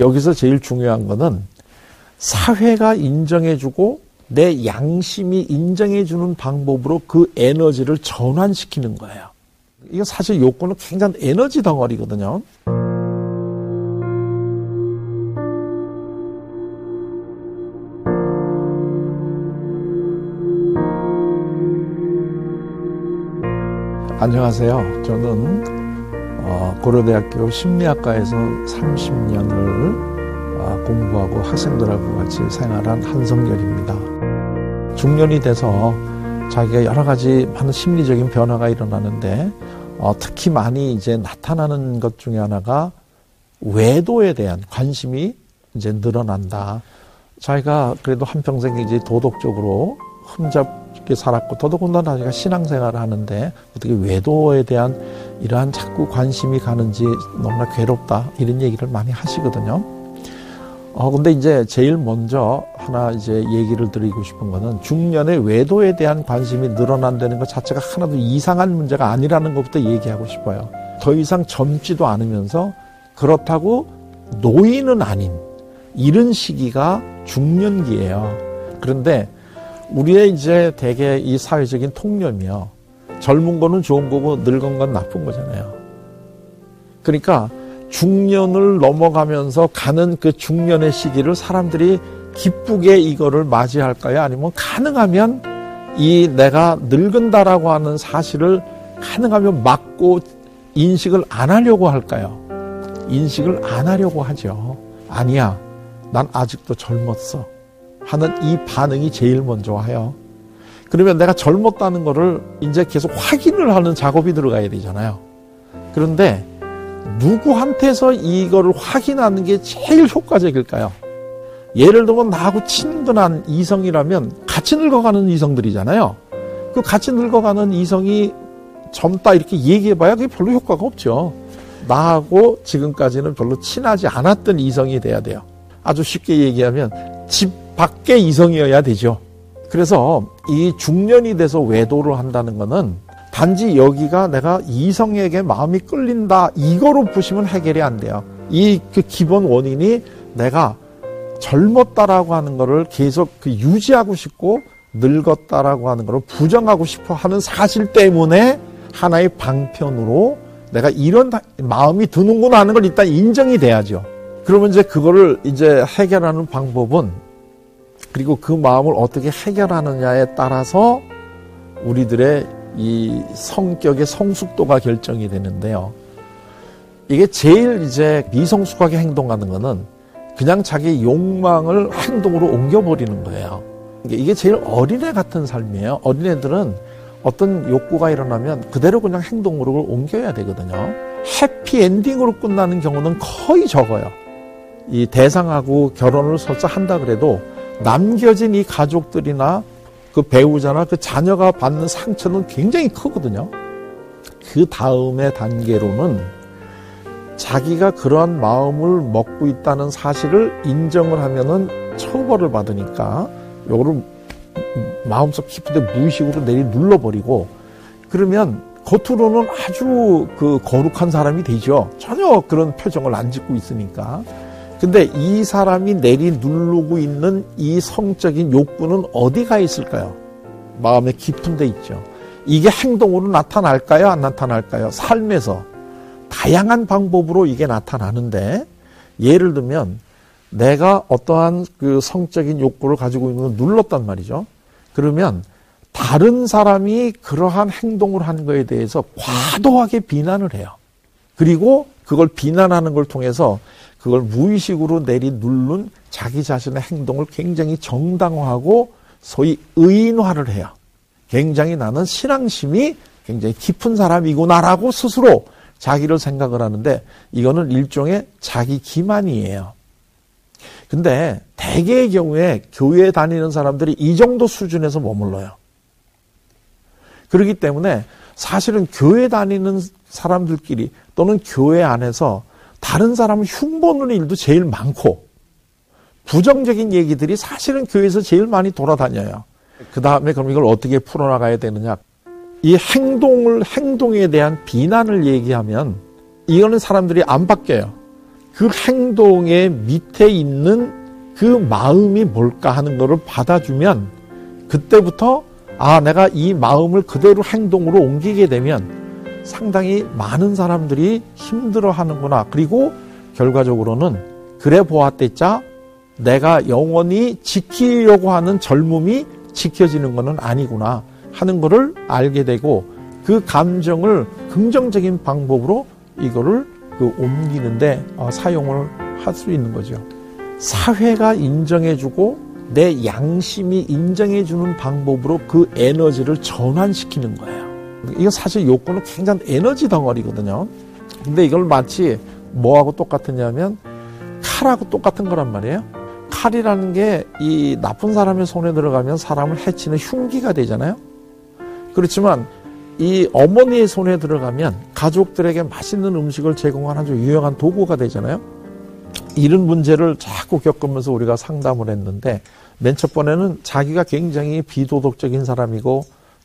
여기서 제일 중요한 거는 사회가 인정해주고 내 양심이 인정해주는 방법으로 그 에너지를 전환시키는 거예요. 이거 사실 욕구는 굉장히 에너지 덩어리거든요. 안녕하세요. 저는 어, 고려대학교 심리학과에서 30년을 어, 공부하고 학생들하고 같이 생활한 한성열입니다. 중년이 돼서 자기가 여러 가지 많은 심리적인 변화가 일어나는데 어, 특히 많이 이제 나타나는 것 중에 하나가 외도에 대한 관심이 이제 늘어난다. 자기가 그래도 한평생 이제 도덕적으로 흠잡게 살았고 더더군다나 자기가 신앙생활을 하는데 어떻게 외도에 대한 이러한 자꾸 관심이 가는지 너무나 괴롭다 이런 얘기를 많이 하시거든요. 어 근데 이제 제일 먼저 하나 이제 얘기를 드리고 싶은 거는 중년의 외도에 대한 관심이 늘어난다는 것 자체가 하나도 이상한 문제가 아니라는 것부터 얘기하고 싶어요. 더 이상 젊지도 않으면서 그렇다고 노인은 아닌 이런 시기가 중년기예요. 그런데 우리의 이제 대개 이 사회적인 통념이요. 젊은 거는 좋은 거고 늙은 건 나쁜 거잖아요. 그러니까 중년을 넘어가면서 가는 그 중년의 시기를 사람들이 기쁘게 이거를 맞이할까요? 아니면 가능하면 이 내가 늙은다라고 하는 사실을 가능하면 막고 인식을 안 하려고 할까요? 인식을 안 하려고 하죠. 아니야. 난 아직도 젊었어. 하는 이 반응이 제일 먼저 와요. 그러면 내가 젊었다는 거를 이제 계속 확인을 하는 작업이 들어가야 되잖아요. 그런데 누구한테서 이거를 확인하는 게 제일 효과적일까요? 예를 들면 나하고 친근한 이성이라면 같이 늙어가는 이성들이잖아요. 그 같이 늙어가는 이성이 젊다 이렇게 얘기해봐야 그게 별로 효과가 없죠. 나하고 지금까지는 별로 친하지 않았던 이성이 돼야 돼요. 아주 쉽게 얘기하면 집 밖의 이성이어야 되죠. 그래서 이 중년이 돼서 외도를 한다는 것은 단지 여기가 내가 이성에게 마음이 끌린다 이거로 보시면 해결이 안 돼요. 이 그 기본 원인이 내가 젊었다라고 하는 것을 계속 그 유지하고 싶고 늙었다라고 하는 것을 부정하고 싶어 하는 사실 때문에 하나의 방편으로 내가 이런 마음이 드는구나 하는 걸 일단 인정이 돼야죠. 그러면 이제 그거를 이제 해결하는 방법은 그리고 그 마음을 어떻게 해결하느냐에 따라서 우리들의 이 성격의 성숙도가 결정이 되는데요. 이게 제일 이제 미성숙하게 행동하는 거는 그냥 자기 욕망을 행동으로 옮겨버리는 거예요. 이게 제일 어린애 같은 삶이에요. 어린애들은 어떤 욕구가 일어나면 그대로 그냥 행동으로 옮겨야 되거든요. 해피 엔딩으로 끝나는 경우는 거의 적어요. 이 대상하고 결혼을 설사 한다 그래도 남겨진 이 가족들이나 그 배우자나 그 자녀가 받는 상처는 굉장히 크거든요. 그 다음의 단계로는 자기가 그러한 마음을 먹고 있다는 사실을 인정을 하면은 처벌을 받으니까 요거를 마음속 깊은데 무의식으로 내리 눌러버리고 그러면 겉으로는 아주 그 거룩한 사람이 되죠. 전혀 그런 표정을 안 짓고 있으니까. 근데 이 사람이 내리 누르고 있는 이 성적인 욕구는 어디가 있을까요? 마음의 깊은 데 있죠. 이게 행동으로 나타날까요? 안 나타날까요? 삶에서 다양한 방법으로 이게 나타나는데 예를 들면 내가 어떠한 그 성적인 욕구를 가지고 있는 걸 눌렀단 말이죠. 그러면 다른 사람이 그러한 행동을 한 거에 대해서 과도하게 비난을 해요. 그리고 그걸 비난하는 걸 통해서 그걸 무의식으로 내리 누른 자기 자신의 행동을 굉장히 정당화하고 소위 의인화를 해요. 굉장히 나는 신앙심이 굉장히 깊은 사람이구나라고 스스로 자기를 생각을 하는데 이거는 일종의 자기 기만이에요. 근데 대개의 경우에 교회에 다니는 사람들이 이 정도 수준에서 머물러요. 그렇기 때문에 사실은 교회 다니는 사람들끼리 또는 교회 안에서 다른 사람을 흉보는 일도 제일 많고 부정적인 얘기들이 사실은 교회에서 제일 많이 돌아다녀요. 그 다음에 그럼 이걸 어떻게 풀어나가야 되느냐. 이 행동을, 행동에 대한 비난을 얘기하면 이거는 사람들이 안 바뀌어요. 그 행동의 밑에 있는 그 마음이 뭘까 하는 것을 받아주면 그때부터 아, 내가 이 마음을 그대로 행동으로 옮기게 되면 상당히 많은 사람들이 힘들어 하는구나. 그리고 결과적으로는 그래 보았댔자 내가 영원히 지키려고 하는 젊음이 지켜지는 것은 아니구나 하는 것을 알게 되고 그 감정을 긍정적인 방법으로 이거를 그 옮기는데 어, 사용을 할 수 있는 거죠. 사회가 인정해주고 내 양심이 인정해주는 방법으로 그 에너지를 전환시키는 거예요. 이거 사실 욕구는 굉장히 에너지 덩어리거든요. 근데 이걸 마치 뭐하고 똑같으냐면 칼하고 똑같은 거란 말이에요. 칼이라는 게 이 나쁜 사람의 손에 들어가면 사람을 해치는 흉기가 되잖아요. 그렇지만 이 어머니의 손에 들어가면 가족들에게 맛있는 음식을 제공하는 아주 유용한 도구가 되잖아요. 이런 문제를 자꾸 겪으면서 우리가 상담을 했는데 맨 첫 번에는 자기가 굉장히 비도덕적인 사람이고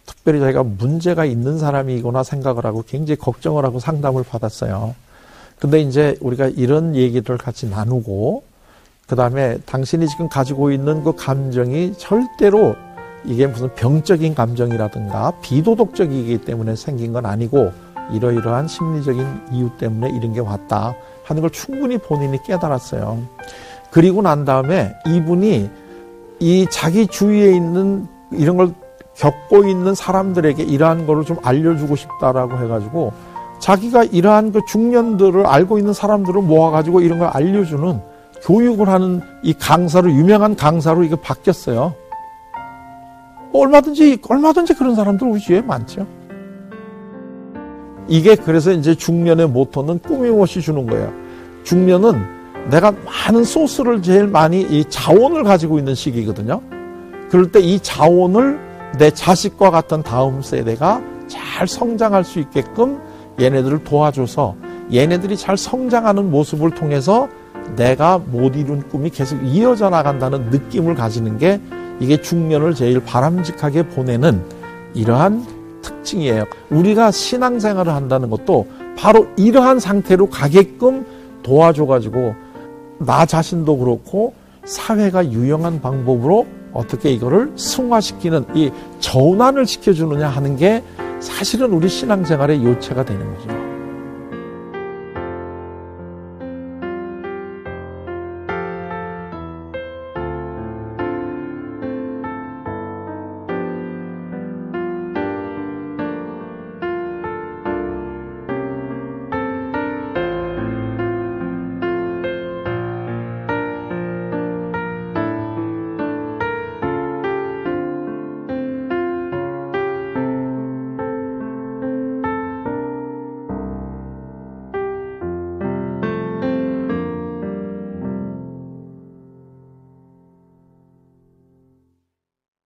특별히 자기가 문제가 있는 사람이구나 생각을 하고 굉장히 걱정을 하고 상담을 받았어요. 근데 이제 우리가 이런 얘기를 같이 나누고 그 다음에 당신이 지금 가지고 있는 그 감정이 절대로 이게 무슨 병적인 감정이라든가 비도덕적이기 때문에 생긴 건 아니고 이러이러한 심리적인 이유 때문에 이런 게 왔다 하는 걸 충분히 본인이 깨달았어요. 그리고 난 다음에 이분이 이 자기 주위에 있는 이런 걸 겪고 있는 사람들에게 이러한 거를 좀 알려주고 싶다라고 해가지고 자기가 이러한 그 중년들을 알고 있는 사람들을 모아가지고 이런 걸 알려주는 교육을 하는 이 강사로 유명한 강사로 이게 바뀌었어요. 얼마든지 얼마든지 그런 사람들 우리 주위에 많죠. 이게 그래서 이제 중년의 모토는 꾸밈없이 주는 거예요. 중년은 내가 많은 소스를 제일 많이 이 자원을 가지고 있는 시기거든요. 그럴 때 이 자원을 내 자식과 같은 다음 세대가 잘 성장할 수 있게끔 얘네들을 도와줘서 얘네들이 잘 성장하는 모습을 통해서 내가 못 이룬 꿈이 계속 이어져 나간다는 느낌을 가지는 게 이게 중년을 제일 바람직하게 보내는 이러한 특징이에요. 우리가 신앙생활을 한다는 것도 바로 이러한 상태로 가게끔 도와줘가지고 나 자신도 그렇고 사회가 유용한 방법으로 어떻게 이거를 승화시키는 이 전환을 시켜주느냐 하는 게 사실은 우리 신앙생활의 요체가 되는 거죠.